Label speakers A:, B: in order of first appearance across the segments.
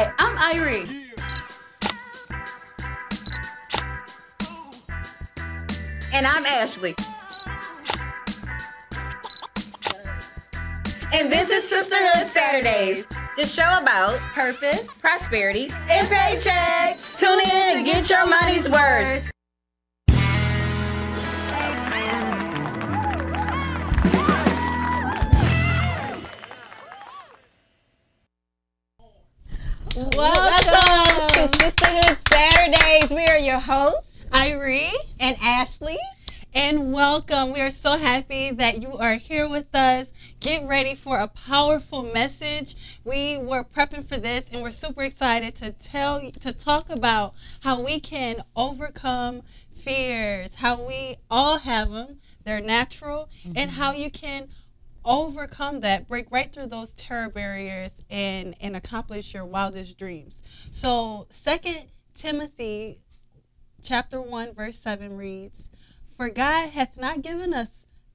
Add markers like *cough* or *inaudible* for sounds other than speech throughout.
A: Hi, I'm Irie.
B: And I'm Ashley. And this is Sisterhood Saturdays, the show about
A: Purpose.
B: prosperity and paychecks. Tune in and get your money's worth.
C: Your hosts,
A: Irie.
C: and Ashley.
A: And welcome. We are so happy that you are here with us. Get ready for a powerful message. We were prepping for this and we're super excited to tell to talk about how we can overcome fears, how we all have them. They're natural mm-hmm. and how you can overcome that, break right through those terror barriers and and accomplish your wildest dreams. So, second Timothy chapter 1 verse 7 reads, "For God hath not given us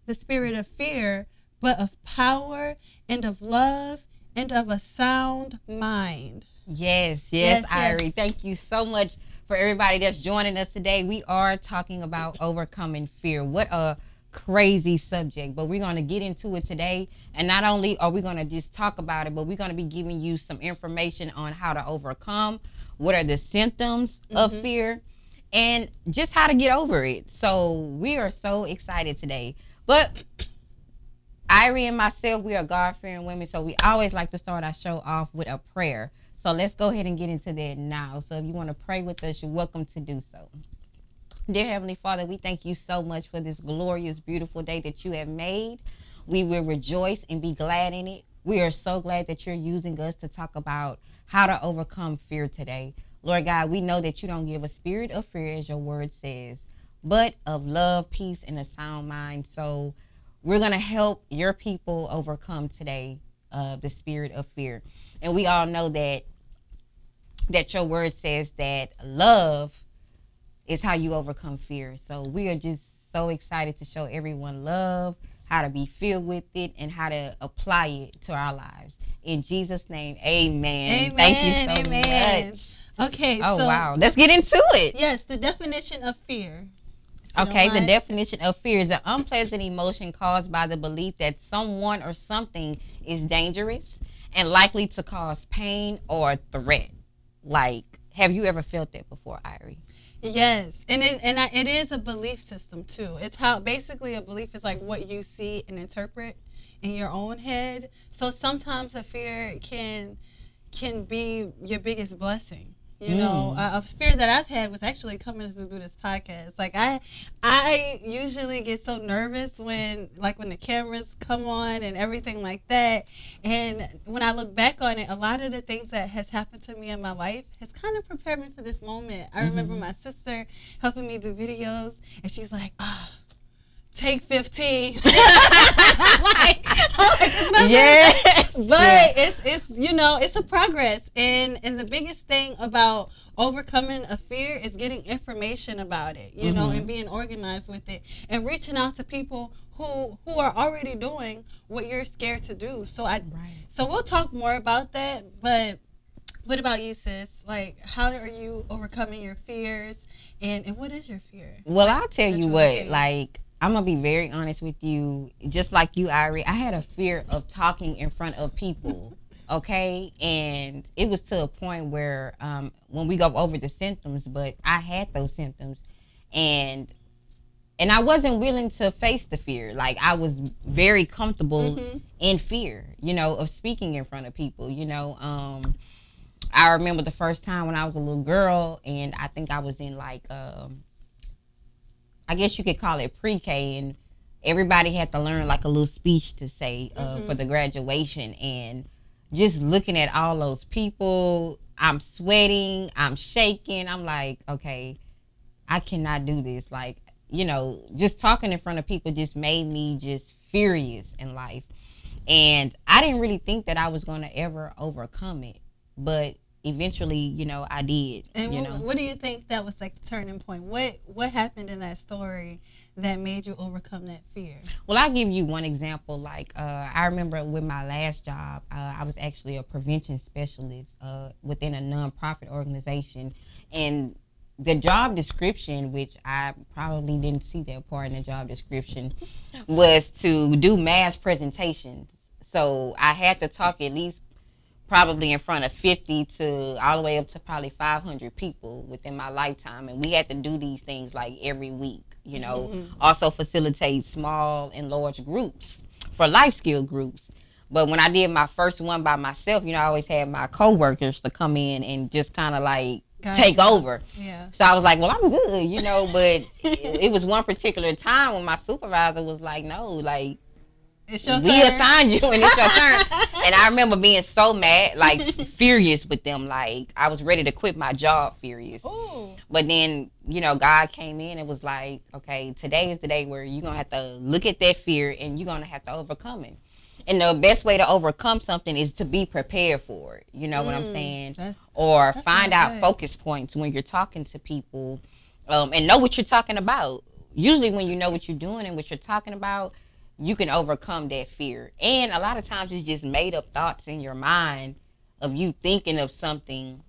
A: the spirit of fear, but of power and of love and of a sound mind."
C: Yes, yes,
A: Yes, yes.
C: Irie. Thank you so much for everybody that's joining us today. We are talking about *laughs* overcoming fear. What a crazy subject, but we're going to get into it today. And not only are we going to just talk about it, but we're going to be giving you some information on how to overcome, what are the symptoms of
A: Mhm.
C: fear, and just how to get over it. So we are so excited today. But Irie and myself, we are God fearing women, so we always like to start our show off with a prayer. So let's go ahead and get into that now. So if you want to pray with us, you're welcome to do so. Dear Heavenly Father, we thank you so much for this glorious, beautiful day that you have made. We will rejoice and be glad in it. We are so glad that you're using us to talk about how to overcome fear today. Lord God, we know that you don't give a spirit of fear, as your word says, but of love, peace, and a sound mind. So we're going to help your people overcome today uh, the spirit of fear. And we all know that that your word says that love is how you overcome fear. So we are just so excited to show everyone love, how to be filled with it, and how to apply it to our lives. In Jesus' name, amen. amen Thank you so
A: amen.
C: much.
A: Okay,
C: Oh,
A: so
C: wow. Let's get into it.
A: yes, the definition of fear.
C: Okay, the definition of fear is an unpleasant emotion caused by the belief that someone or something is dangerous and likely to cause pain or threat. Like, have you ever felt that before, Irie?
A: Yes, and it and I, it is a belief system too. It's how basically a belief is like what you see and interpret in your own head. So sometimes a fear can can be your biggest blessing. You know,
C: Mm.
A: a, a fear that I've had was actually coming to do this podcast. Like I, I usually get so nervous when like when the cameras come on and everything like that. And when I look back on it, a lot of the things that has happened to me in my life has kind of prepared me for this moment. I remember
C: Mhm.
A: my sister helping me do videos, and she's like, "Ah, take 15. I'm *laughs* *laughs* like, like,
C: Yes.
A: but it's it's you know it's a progress and and the biggest thing about overcoming a fear is getting information about it you know
C: Mhm.
A: and being organized with it and reaching out to people who who are already doing what you're scared to do so i
C: Right.
A: so we'll talk more about that but what about you sis like how are you overcoming your fears and and what is your fear
C: Well, I'll tell
A: That
C: you what, like, I'm going to be very honest with you. Just like you, Irie, I had a fear of talking in front of people. Okay. And it was to a point where, um, when we go over the symptoms, but I had those symptoms and, and I wasn't willing to face the fear. Like, I was very comfortable
A: Mhm.
C: in fear, you know, of speaking in front of people, you know. Um, I remember the first time when I was a little girl, and I think I was in like, um, I guess you could call it pre-K, and everybody had to learn like a little speech to say uh,
A: Mhm.
C: for the graduation, and just looking at all those people, I'm sweating, I'm shaking, I'm like, okay, I cannot do this. Like, you know, just talking in front of people just made me just furious in life. And I didn't really think that I was going to ever overcome it. But eventually, you know, I did.
A: And
C: you
A: what,
C: know,
A: what do you think that was like the turning point? What what happened in that story that made you overcome that fear?
C: well, I'll give you one example. Like, uh, I remember with my last job, uh, I was actually a prevention specialist uh, within a nonprofit organization, and the job description, which I probably didn't see that part in the job description, *laughs* was to do mass presentations. So I had to talk at least probably in front of 50 to all the way up to probably 500 people within my lifetime. And we had to do these things like every week, you know,
A: Mhm.
C: also facilitate small and large groups for life skill groups. But when I did my first one by myself, you know, I always had my coworkers to come in and just kind of like take over.
A: Yeah.
C: So I was like, well, I'm good, you know, but it, *laughs* it was one particular time when my supervisor was like, no, like,
A: It's your
C: we
A: turn.
C: assigned you and it's your turn. and I *laughs* remember being so mad, like *laughs* furious with them. Like I was ready to quit my job, furious.
A: Ooh.
C: But then, you know, God came in and was like, okay, today is the day where you're gonna have to look at that fear and you're gonna have to overcome it. And the best way to overcome something is to be prepared for it. You know what I'm
A: Mm,
C: saying?
A: that's-
C: Or
A: That's
C: find out
A: good.
C: focus points when you're talking to people, um, and know what you're talking about. Usually, when you know what you're doing and what you're talking about, you can overcome that fear. And a lot of times, it's just made up thoughts in your mind of you thinking of something,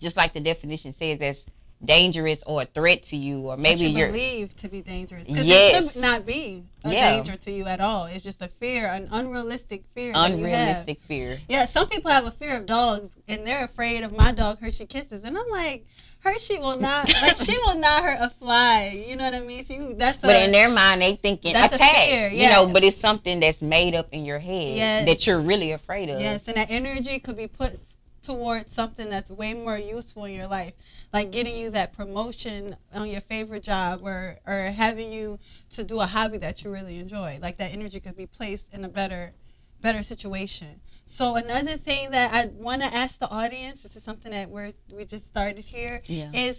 C: just like the definition says, that's dangerous or a threat to you, or maybe
A: you
C: you're
A: believe to be dangerous. 'Cause it
C: Yes.
A: could not be a
C: Yeah.
A: danger to you at all. It's just a fear, an unrealistic fear. that you have.
C: unrealistic fear.
A: Yeah, some people have a fear of dogs, and they're afraid of my dog Hershey kisses, and I'm like, Hershey will not *laughs* like she will not hurt a fly. You know what I mean? So you, that's a,
C: But in their mind, they thinking
A: That's a
C: attack.
A: fear,
C: You know, but it's something that's made up in your head
A: Yes.
C: that you're really afraid of.
A: yes, and that energy could be put towards something that's way more useful in your life, like getting you that promotion on your favorite job, or or having you to do a hobby that you really enjoy. Like that energy could be placed in a better better situation. So another thing that I want to ask the audience, this is something that we're we just started here,
C: Yeah.
A: is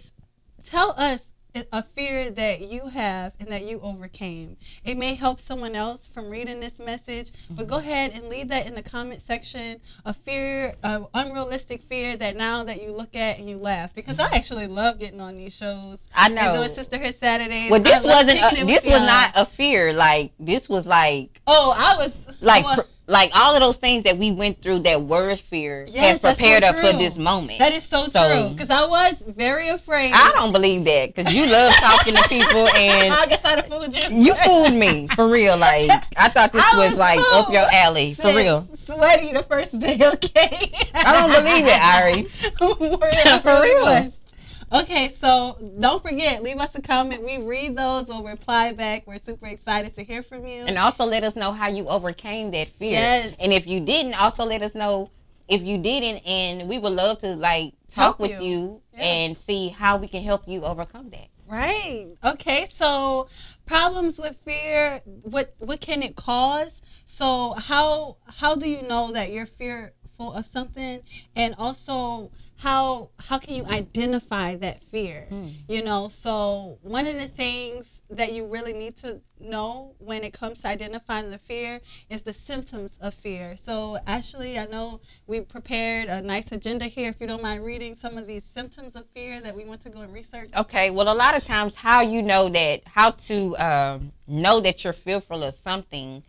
A: tell us a fear that you have and that you overcame. It may help someone else from reading this message, but go mm-hmm. ahead and leave that in the comment section. A fear, a unrealistic fear that now that you look at and you laugh because I mm-hmm. actually love getting on these shows
C: I
A: and
C: know.
A: doing Sisterhood Saturdays.
C: Well, this wasn't. A, this was
A: y'all.
C: not a fear. Like this was like
A: Oh, I was
C: like
A: I was-
C: like all of those things that we went through. That word fear
A: Yes,
C: has
A: that's so
C: prepared us for this moment.
A: that is so,
C: So-
A: true because I was very afraid.
C: I don't believe that because you love talking to people *laughs* and
A: I guess I'd have fooled you.
C: you fooled me for real. Like I thought this *laughs*
A: I
C: was,
A: was
C: like up your alley for real.
A: Sweaty the first day, *laughs* okay?
C: I don't believe it, Ari. For real.
A: Okay, so don't forget, leave us a comment. We read those, we'll reply back. We're super excited to hear from you.
C: And also let us know how you overcame that fear.
A: Yes.
C: And if you didn't, also let us know if you didn't, and we would love to like talk
A: Help
C: with
A: you.
C: you,
A: Yeah.
C: and see how we can help you overcome that.
A: Right. Okay, so problems with fear, what what can it cause? So how how do you know that you're fearful of something? And also how how can you identify that fear?
C: Hmm.
A: You know, so one of the things that you really need to know when it comes to identifying the fear is the symptoms of fear. So, Ashley, I know we prepared a nice agenda here. If you don't mind reading some of these symptoms of fear that we want to go and research.
C: Okay. Well, a lot of times, how you know that, how to um, know that you're fearful of something,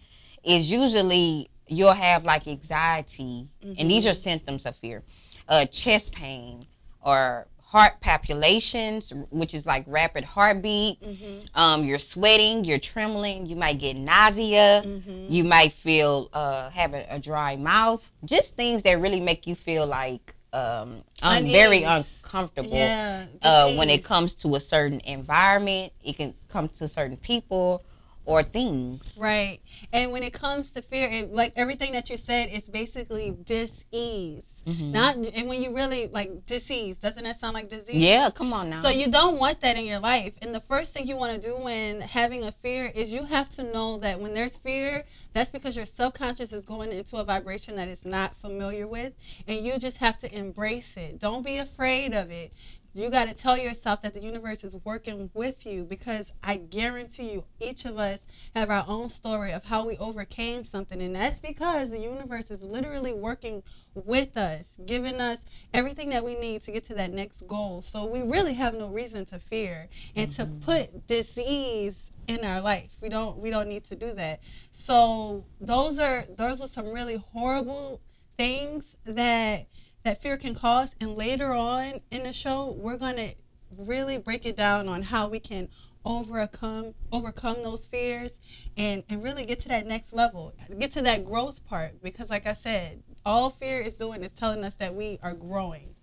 C: is usually you'll have like anxiety, and these are symptoms of fear, uh, chest pain, or heart palpitations, which is like rapid heartbeat.
A: Mm-hmm.
C: Um, you're sweating, you're trembling, you might get nausea,
A: Mm-hmm.
C: you might feel uh, have a, a dry mouth. Just things that really make you feel like um, un- very uncomfortable.
A: Yeah.
C: Uh, when it comes to a certain environment, it can come to certain people or things.
A: Right. And when it comes to fear, it, like everything that you said, it's basically dis-ease.
C: Mhm.
A: Not, and when you really like disease, doesn't that sound like disease?
C: Yeah, come on now.
A: So you don't want that in your life. And the first thing you want to do when having a fear is you have to know that when there's fear, that's because your subconscious is going into a vibration that it's not familiar with, and you just have to embrace it. Don't be afraid of it. You got to tell yourself that the universe is working with you because I guarantee you, each of us have our own story of how we overcame something. And that's because the universe is literally working with us, giving us everything that we need to get to that next goal. So we really have no reason to fear and mm-hmm. to put disease in our life. We don't we don't need to do that. So those are those are some really horrible things that that fear can cause. And later on in the show, we're going to really break it down on how we can overcome overcome those fears and and really get to that next level get to that growth part because like i said all fear is doing is telling us that we are growing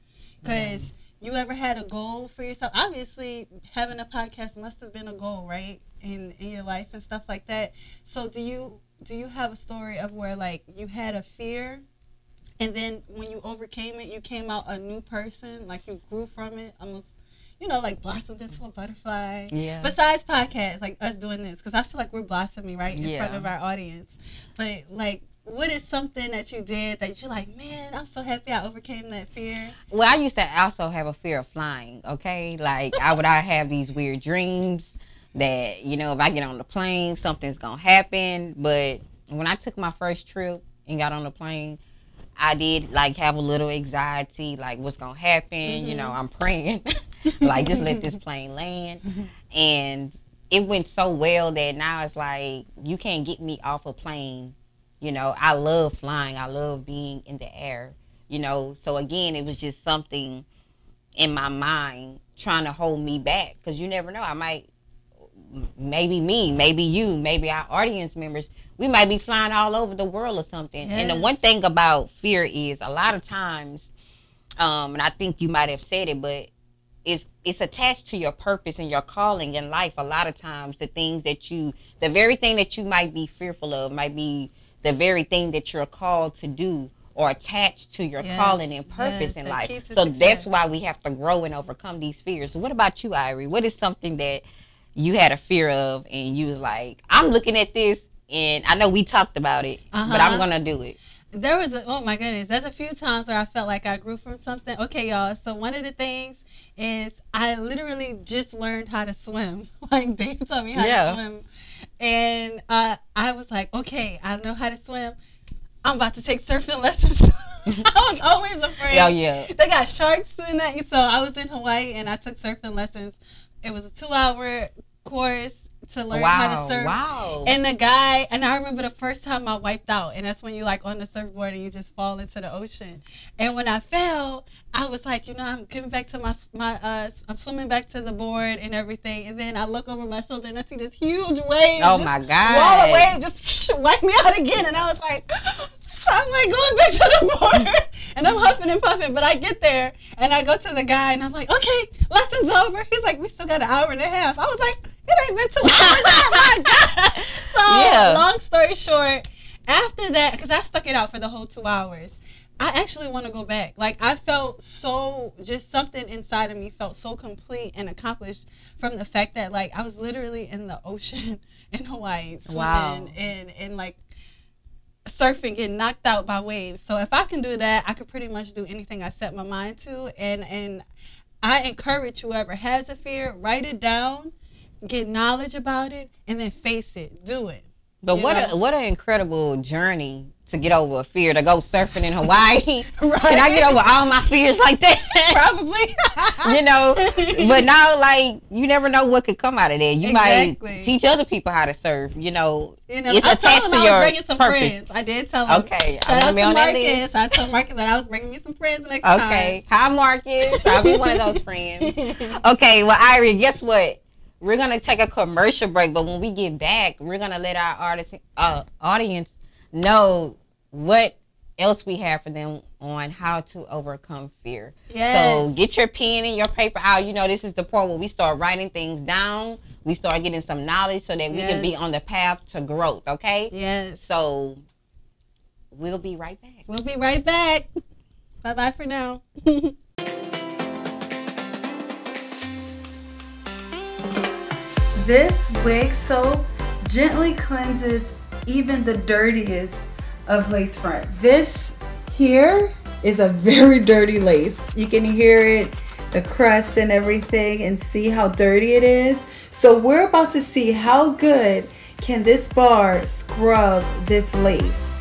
A: because mm. you ever had a goal for yourself obviously having a podcast must have been a goal right in in your life and stuff like that so do you do you have a story of where like you had a fear and then when you overcame it, you came out a new person. Like you grew from it, almost, you know, like blossomed into a butterfly.
C: Yeah.
A: Besides podcasts, like us doing this, because I feel like we're blossoming right in yeah. front of our audience. But like, what is something that you did that you're like, man, I'm so happy I overcame that fear?
C: Well, I used to also have a fear of flying. Okay, like I would I have these weird dreams that you know if I get on the plane, something's gonna happen. But when I took my first trip and got on the plane I did like have a little anxiety, like what's gonna happen. Mm-hmm. You know. I'm praying, *laughs* like just let this plane land. Mm-hmm. And it went so well that now it's like you can't get me off a plane. You know, I love flying. I love being in the air. You know, so again, it was just something in my mind trying to hold me back because you never know. I might, maybe me, maybe you, maybe our audience members we might be flying all over the world or something. Yes. And the one thing about fear is a lot of times, um, and I think you might have said it, but it's it's attached to your purpose and your calling in life. A lot of times, the things that you, the very thing that you might be fearful of, might be the very thing that you're called to do or attached to your yes. calling and purpose yes, in life. So that's why we have to grow and overcome these fears. So what about you, Irie? What is something that you had a fear of and you was like, I'm looking at this and I know we talked about it, uh-huh. but I'm uh-huh. gonna do it.
A: There was a, oh my goodness, there's a few times where I felt like I grew from something. Okay, y'all. So one of the things is I literally just learned how to swim. *laughs* Like Dave told me how yeah. to swim, and uh, I was like, okay, I know how to swim. I'm about to take surfing *laughs* lessons. *laughs* I was always afraid.
C: Oh yeah.
A: They got sharks in that. So I was in Hawaii and I took surfing lessons. It was a two hour course to learn wow, how to surf.
C: Wow.
A: And the guy, and I remember the first time I wiped out, and that's when you like on the surfboard and you just fall into the ocean. And when I fell, I was like, you know, I'm coming back to my my uh, I'm swimming back to the board and everything. And then I look over my shoulder and I see this huge wave.
C: Oh my god!
A: Wall away, just *laughs* wipe me out again. And I was like. I'm like going back to the *laughs* board and I'm huffing and puffing, but I get there and I go to the guy and I'm like, okay, lesson's over. He's like, we still got an hour and a half. I was like, it ain't been two hours. oh my *laughs* god! So yeah. long story short, after that, because I stuck it out for the whole two hours. I actually want to go back. Like I felt so just something inside of me felt so complete and accomplished from the fact that like I was literally in the ocean *laughs* in Hawaii swimming wow. and and like surfing getting knocked out by waves. So if I can do that, I could pretty much do anything I set my mind to and and I encourage whoever has a fear, write it down get knowledge about it, and then face it. Do it.
C: But what a, what an incredible journey to get over a fear to go surfing in Hawaii. right. *laughs* Can I get over all my fears like that? *laughs*
A: Probably.
C: you know, but now like you never know what could come out of there. You exactly. might teach other people how to surf. You know, you know it's I attached to your bringing some purpose.
A: friends. I did tell them.
C: Okay,
A: shout out to Marcus. I told Marcus that I was bringing me some friends next
C: okay. time. Okay, hi Marcus. I'll be one of those *laughs* friends. Okay, well, Irie, guess what? We're gonna take a commercial break, but when we get back, we're gonna let our artist, uh, audience know what else we have for them on how to overcome fear. Yes. So get your pen and your paper out. You know, this is the point where we start writing things down. We start getting some knowledge so that we yes. can be on the path to growth. Okay.
A: Yes.
C: So we'll be right back.
A: We'll be right back. bye bye for now. *laughs* This wig soap gently cleanses even the dirtiest of lace fronts. This here is a very dirty lace. You can hear it
B: the crust and everything and see how dirty it is. So we're about to see how good can this bar scrub this lace.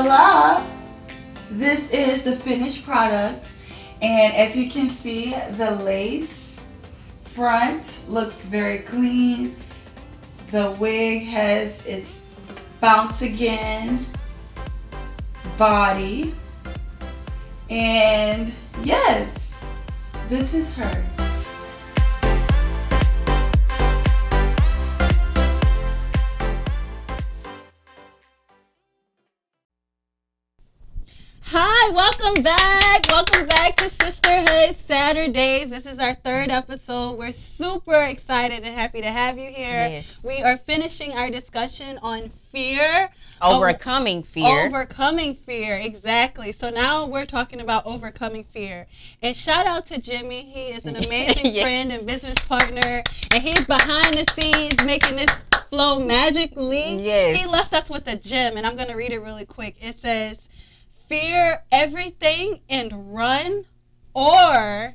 B: Voila! This is the finished product. And as you can see, the lace front looks very clean. The wig has its bounce again body. And yes, this is her.
A: Welcome back. Welcome back to Sisterhood Saturdays. This is our third episode. We're super excited and happy to have you here.
C: Yes.
A: We are finishing our discussion on fear.
C: Overcoming oh, fear.
A: Overcoming fear, exactly. So now we're talking about overcoming fear. And shout out to Jimmy. He is an *laughs* amazing
C: Yeah.
A: friend and business partner. And he's behind the scenes making this flow magically.
C: Yes.
A: He left us with a gem, and I'm going to read it really quick. It says, Fear everything and run, or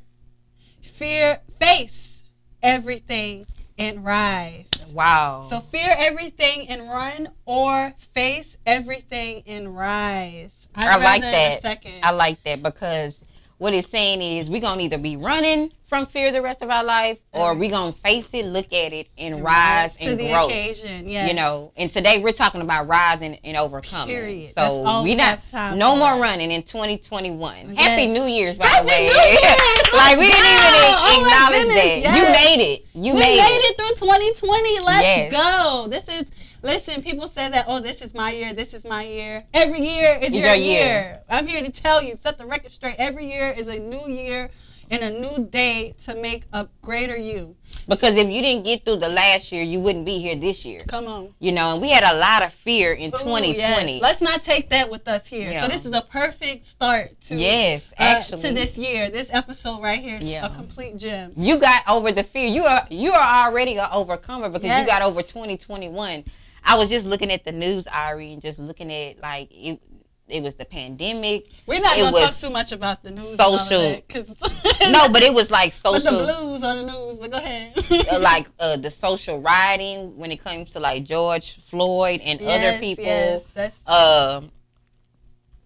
A: fear face everything and rise.
C: wow.
A: So fear everything and run, or face everything and rise. I'd
C: I like that.
A: Second.
C: I like that because what it's saying is we're gonna either be running from fear the rest of our life or we're gonna face it, look at it, and, rise
A: to
C: and grow.
A: occasion. Yes.
C: You know, and today we're talking about rising and overcoming.
A: Period.
C: So we
A: we
C: not no more running in 2021.
A: Yes.
C: Happy New Year's, by
A: Happy
C: the way. *laughs* Like we didn't even!
A: Oh
C: acknowledge
A: goodness,
C: that.
A: yes.
C: You made it. You
A: we
C: made,
A: made it through 2020. Let's go. This is listen. People say that oh, this is my year. This is my year. Every year is your
C: your
A: year.
C: year.
A: I'm here to tell you, set the record straight. Every year is a new year and a new day to make a greater you.
C: Because if you didn't get through the last year, you wouldn't be here this year.
A: Come on.
C: You know, and we had a lot of fear in
A: Ooh,
C: 2020.
A: yes. Let's not take that with us here.
C: Yeah.
A: So this is a perfect start to
C: Yes,
A: uh, to this year. This episode right here is
C: Yeah.
A: a complete gem.
C: you got over the fear. You are you are already an overcomer because
A: Yes.
C: you got over 2021. I was just looking at the news, Ari, and just looking at like it. It was the pandemic.
A: We're not
C: It
A: gonna talk too much about the news. and all of
C: social-
A: that, 'cause- *laughs*
C: No, but it was like social.
A: but the blues on the news. But go ahead.
C: uh, like uh, the social rioting when it comes to like George Floyd and other people.
A: yes, that's
C: Um,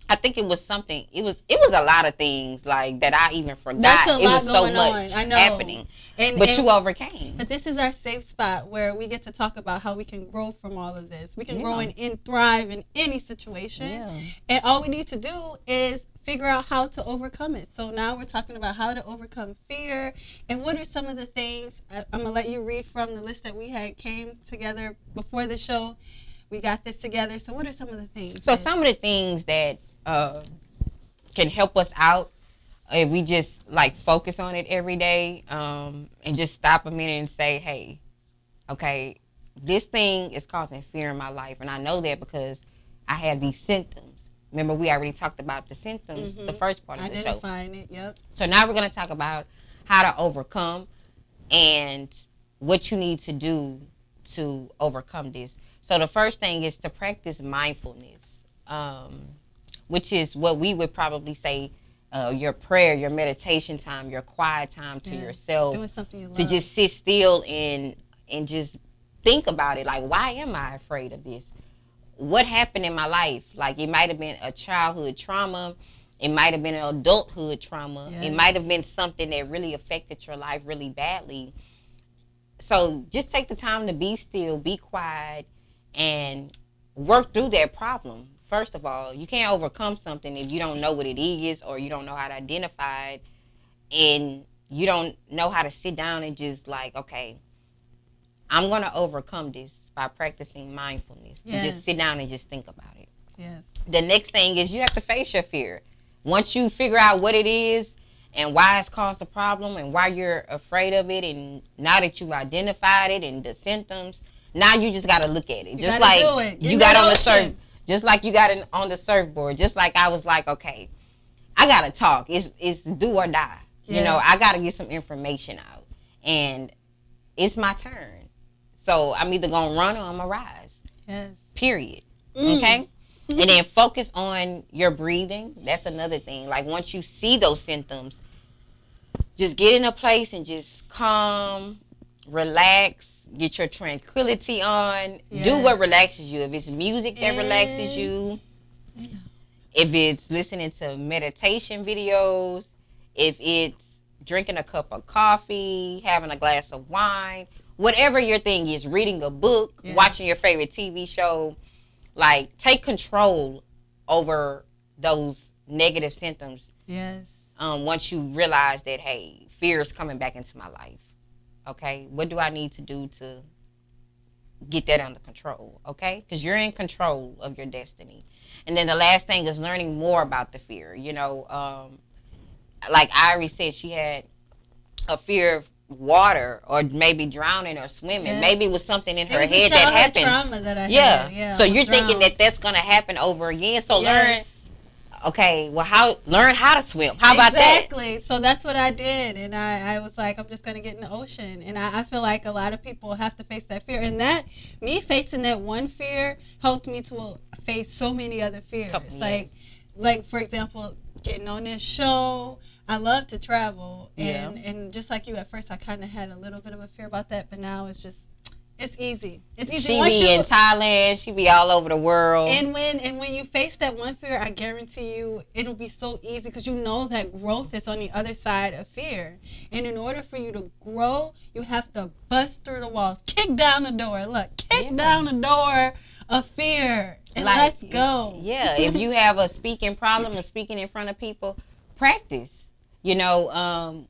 C: I think it was something. It was it was a lot of things like that I even forgot.
A: That's a
C: it was so much
A: on. I know.
C: happening,
A: and,
C: but
A: and-
C: you overcame.
A: But this is our safe spot where we get to talk about how we can grow from all of this. We can grow and, and thrive in any situation.
C: Yeah.
A: And all we need to do is figure out how to overcome it. So now we're talking about how to overcome fear and what are some of the things. I, I'm gonna let you read from the list that we had came together before the show. We got this together. So what are some of the things?
C: So
A: that-
C: some of the things that uh, can help us out if we just like focus on it every day um, and just stop a minute and say, hey, okay, this thing is causing fear in my life, and I know that because I have these symptoms. Remember, we already talked about the symptoms, the
A: Mhm.
C: first part of the show.
A: identifying it. Yep.
C: So now we're going to talk about how to overcome and what you need to do to overcome this. So the first thing is to practice mindfulness, um, which is what we would probably say uh, your prayer, your meditation time, your quiet time to
A: Yeah.
C: yourself,
A: you
C: to just sit still and and just think about it. Like, why am I afraid of this? What happened in my life? Like, it might have been a childhood trauma. It might have been an adulthood trauma.
A: Yes.
C: It might have been something that really affected your life really badly. So just take the time to be still, be quiet, and work through that problem. First of all, you can't overcome something if you don't know what it is or you don't know how to identify it and you don't know how to sit down and just like, okay, I'm going to overcome this by practicing mindfulness. To just sit down and just think about it.
A: Yes.
C: the next thing is you have to face your fear. Once you figure out what it is and why it's caused a problem and why you're afraid of it, and now that you've identified it and the symptoms, now you just got to look at it.
A: You
C: just like
A: it.
C: You got on the
A: ocean.
C: Just like you got it on the surfboard. Just like I was like, okay, I gotta talk. It's it's do or die. You know, I gotta get some information out, and it's my turn. So I'm either gonna run or I'm gonna rise.
A: Yes.
C: Period.
A: Mm.
C: Okay. *laughs* And then focus on your breathing. That's another thing. Like once you see those symptoms, just get in a place and just calm, relax, get your tranquility on. Do what relaxes you. If it's music that relaxes you,
A: Yeah.
C: if it's listening to meditation videos, if it's drinking a cup of coffee, having a glass of wine, whatever your thing is, reading a book,
A: Yeah.
C: watching your favorite TV show, like take control over those negative symptoms
A: Yes.
C: um, once you realize that hey fear is coming back into my life okay what do i need to do to get that under control okay because you're in control of your destiny and then the last thing is learning more about the fear you know um, like Irie said she had a fear of water or maybe drowning or swimming
A: Yeah.
C: maybe it was something in her head that happened
A: trauma that I
C: yeah.
A: had. Yeah.
C: so you're
A: was
C: thinking that that's going to happen over again so
A: Yes.
C: learn okay well how learn how to swim how about that
A: exactly. So that's what I did, and I, I was like, I'm just gonna get in the ocean, and I, I feel like a lot of people have to face that fear, and that me facing that one fear helped me to face so many other fears.
C: Couple,
A: like, like for example, getting on this show. I love to travel, and
C: Yeah.
A: and just like you, at first I kind of had a little bit of a fear about that, but now it's just, it's easy. It's easy.
C: She
A: Once
C: be
A: you-
C: in Thailand. She be all over the world.
A: and when and when you face that one fear, I guarantee you it'll be so easy because you know that growth is on the other side of fear. And in order for you to grow, you have to bust through the walls, kick down the door. Look, kick
C: Yeah.
A: down the door of fear, and
C: Like,
A: let's go.
C: yeah, if you have a speaking problem and speaking in front of people, practice. You know, um,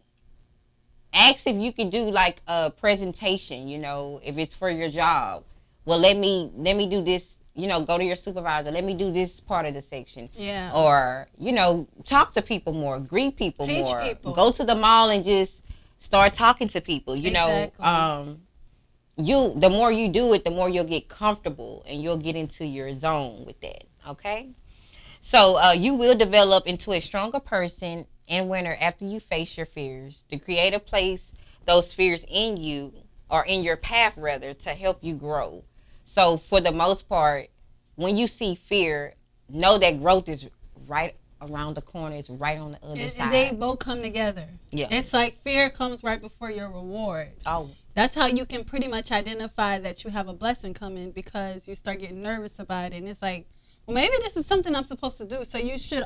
C: ask if you can do like a presentation. You know, if it's for your job. Well, let me let me do this. You know, go to your supervisor. Let me do this part of the section.
A: yeah.
C: or you know talk to people more greet people
A: Teach
C: more
A: people.
C: go to the mall and just start talking to people you
A: Exactly.
C: know um you the more you do it the more you'll get comfortable and you'll get into your zone with that okay so uh, you will develop into a stronger person and winter after you face your fears to create a place those fears in you or in your path rather to help you grow so for the most part when you see fear know that growth is right around the corner it's right on the other
A: And,
C: side
A: they both come together.
C: yeah
A: It's like fear comes right before your reward.
C: oh
A: That's how you can pretty much identify that you have a blessing coming because you start getting nervous about it. And it's like, well, maybe this is something I'm supposed to do. So you should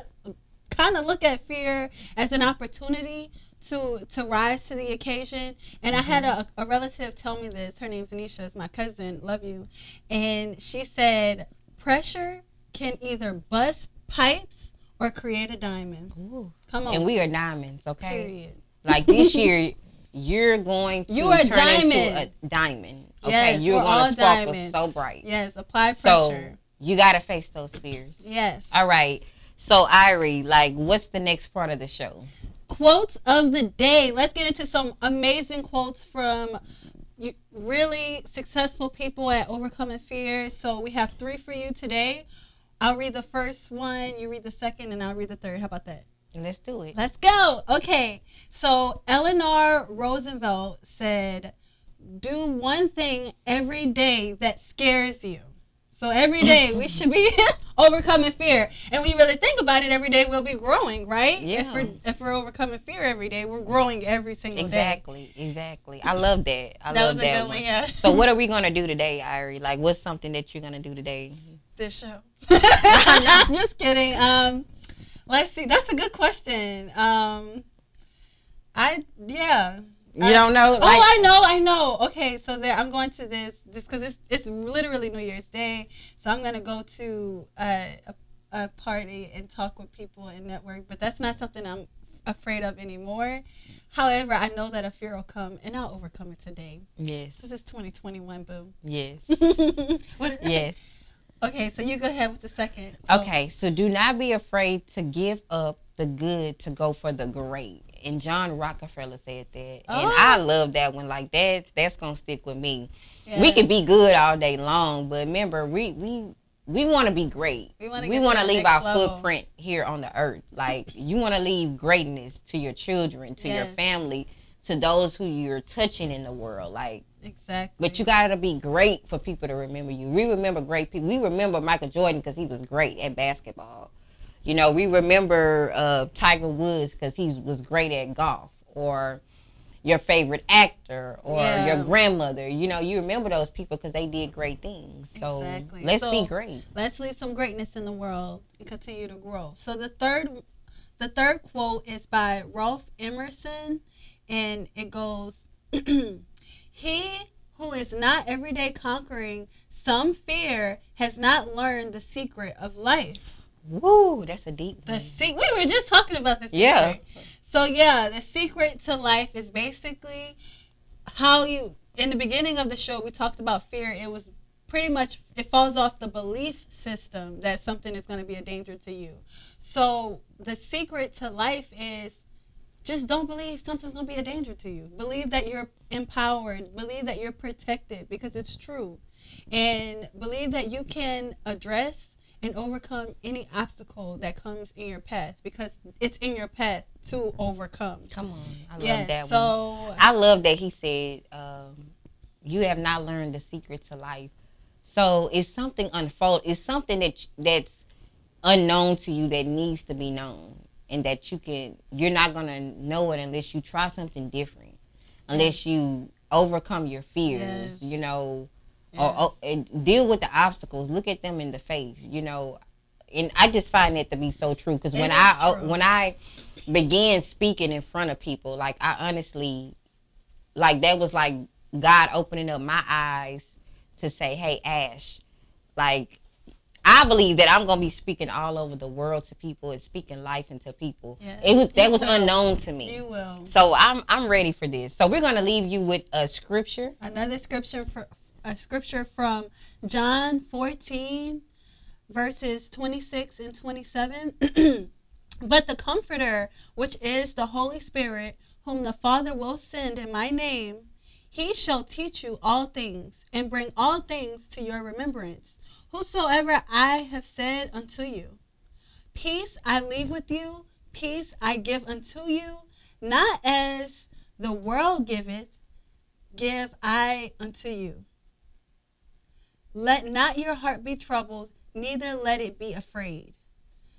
A: kind of look at fear as an opportunity to to rise to the occasion. And I had a, mm-hmm. a relative tell me this. Her name's Anisha. It's my cousin. Love you. And she said, pressure can either bust pipes or create a diamond.
C: Ooh.
A: Come on.
C: and we are diamonds okay
A: Period.
C: like this year you're going to
A: You are
C: turn
A: diamond.
C: into a diamond okay
A: Yes,
C: you're
A: we're all
C: going to sparkle
A: diamonds.
C: so bright
A: Yes, apply pressure.
C: so you got to face those fears
A: yes.
C: all right so Irie, like what's the next part of the show
A: quotes of the day. Let's get into some amazing quotes from really successful people at overcoming fear. So we have three for you today. I'll read the first one, you read the second, and I'll read the third. How about that?
C: let's do it
A: Let's go. Okay. So Eleanor Roosevelt said, "Do one thing every day that scares you." So every day we should be *laughs* overcoming fear, and when you really think about it, every day we'll be growing, right? If
C: Yeah.
A: we're if we're overcoming fear every day, we're growing every single day.
C: exactly exactly i love that i
A: That
C: love
A: was a
C: that
A: good one, yeah.
C: so what are we *laughs* gonna do today Irie? like what's something that you're gonna do today
A: this show. *laughs* I'm just kidding. Um, let's see. That's a good question. Um, I yeah.
C: You don't know
A: Oh,
C: like
A: I know, I know. Okay, so there, I'm going to this this because it's it's literally New Year's Day, so I'm gonna go to a, a a party and talk with people and network. But that's not something I'm afraid of anymore. However, I know that a fear will come, and I'll overcome it today.
C: yes
A: This is 2021, boo.
C: yes *laughs* *laughs* yes
A: Okay, so you go ahead with the second.
C: Okay, so do not be afraid to give up the good to go for the great. And John Rockefeller said that. And
A: Oh.
C: I love that one. Like that, that's gonna stick with me.
A: Yeah.
C: We can be good all day long, but remember, we we we want to be great.
A: We wanna
C: we
A: get to
C: want to leave our
A: level.
C: footprint here on the earth. Like *laughs* you want to leave greatness to your children, to your family, to those who you're touching in the world. Like
A: exactly.
C: but you got to be great for people to remember you. We remember great people. We remember Michael Jordan because he was great at basketball. You know, we remember uh, Tiger Woods because he was great at golf, or your favorite actor, or
A: Yeah.
C: your grandmother. You know, you remember those people because they did great things. So
A: Exactly.
C: let's
A: So-
C: be great.
A: Let's leave some greatness in the world and continue to grow. So the third the third quote is by Ralph Emerson and it goes *clears throat* He who is not every day conquering some fear has not learned the secret of life.
C: Woo, that's a deep.
A: The se- we were just talking about this.
C: Yeah.
A: So yeah, the secret to life is basically how you. In the beginning of the show, we talked about fear. It was pretty much it falls off the belief system that something is going to be a danger to you. So the secret to life is just don't believe something's going to be a danger to you. Believe that you're empowered. Believe that you're protected because it's true, and believe that you can address and overcome any obstacle that comes in your path because it's in your path to overcome.
C: Come on, I love
A: Yes,
C: that one.
A: so
C: I love that he said, um, "You have not learned the secret to life." So it's something unfold. It's something that that's unknown to you that needs to be known, and that you can. You're not gonna know it unless you try something different, unless you overcome your fears.
A: Yes.
C: You know,
A: yeah.
C: or, or and deal with the obstacles. Look at them in the face. You know, and I just find that to be so true because when I uh,
A: true.
C: when I began speaking in front of people, like I honestly, like that was like God opening up my eyes to say, "Hey, Ash, like." I believe that I'm gonna be speaking all over the world to people and speaking life into people.
A: Yes,
C: It was that was
A: will.
C: unknown to me.
A: you will.
C: So I'm I'm ready for this. So we're gonna leave you with a scripture.
A: Another scripture for a scripture from John 14 verses 26 and 27. *clears throat* but the comforter, which is the Holy Spirit, whom the Father will send in my name, he shall teach you all things and bring all things to your remembrance, whosoever I have said unto you. Peace I leave with you, peace I give unto you, not as the world giveth, give I unto you. Let not your heart be troubled, neither let it be afraid.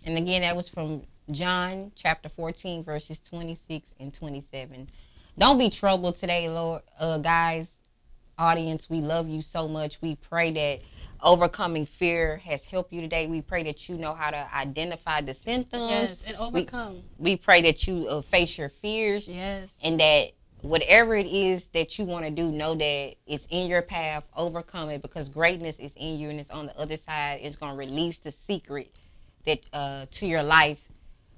C: And again, that was from John chapter 14, verses 26 and 27. Don't be troubled today, Lord. Uh, guys, audience, we love you so much. We pray that overcoming fear has helped you today. We pray that you know how to identify the symptoms.
A: Yes, and overcome.
C: We pray that you uh, face your fears
A: Yes.
C: and that whatever it is that you want to do, know that it's in your path, overcome it because greatness is in you and it's on the other side. It's going to release the secret that uh, to your life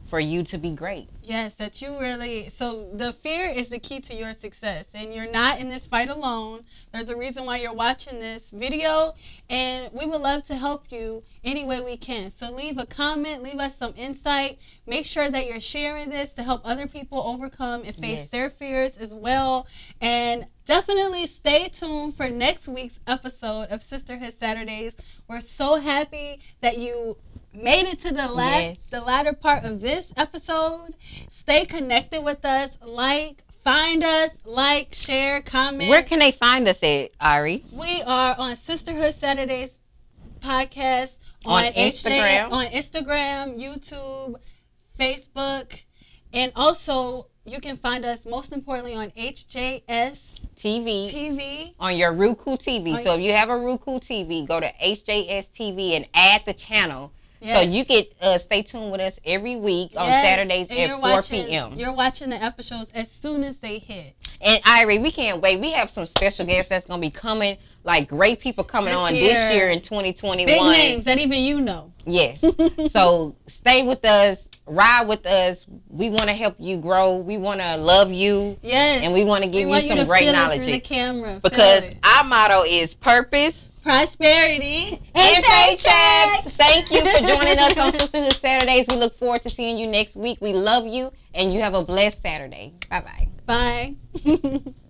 C: for you to be great.
A: Yes, that you really. So the fear is the key to your success, and you're not in this fight alone. There's a reason why you're watching this video, and we would love to help you any way we can. So leave a comment, leave us some insight. Make sure that you're sharing this to help other people overcome and face
C: Yes.
A: their fears as well. And definitely stay tuned for next week's episode of Sisterhood Saturdays. We're so happy that you made it to the last
C: Yes.
A: the latter part of this episode. Stay connected with us. Like, find us, like, share, comment.
C: Where can they find us at, Ari?
A: we are on Sisterhood Saturdays podcast
C: On
A: HJ
C: Instagram.
A: on Instagram, YouTube, Facebook, and also you can find us most importantly on HJS
C: TV.
A: TV.
C: On your Roku TV.
A: On
C: so if you have a Roku TV, go to HJS TV and add the channel. So you get uh, stay tuned with us every week on
A: Yes,
C: Saturdays
A: and
C: at
A: you're
C: 4
A: watching-
C: p.m.
A: You're watching the episodes as soon as they hit.
C: And Irie, we can't wait. We have some special guests that's gonna be coming, like great people coming
A: This
C: on
A: year.
C: this year in 2021.
A: Big names that even you know.
C: Yes. *laughs* so stay with us, ride with us. We want to help you grow. We want to love you,
A: Yes.
C: and we want to give you
A: you
C: some
A: to
C: great knowledge.
A: the camera.
C: Because our motto is purpose,
A: prosperity,
C: and paychecks. Thank you for joining us on *laughs* Sisterhood Saturdays. We look forward to seeing you next week. We love you, and you have a blessed Saturday. Bye-bye.
A: Bye. *laughs*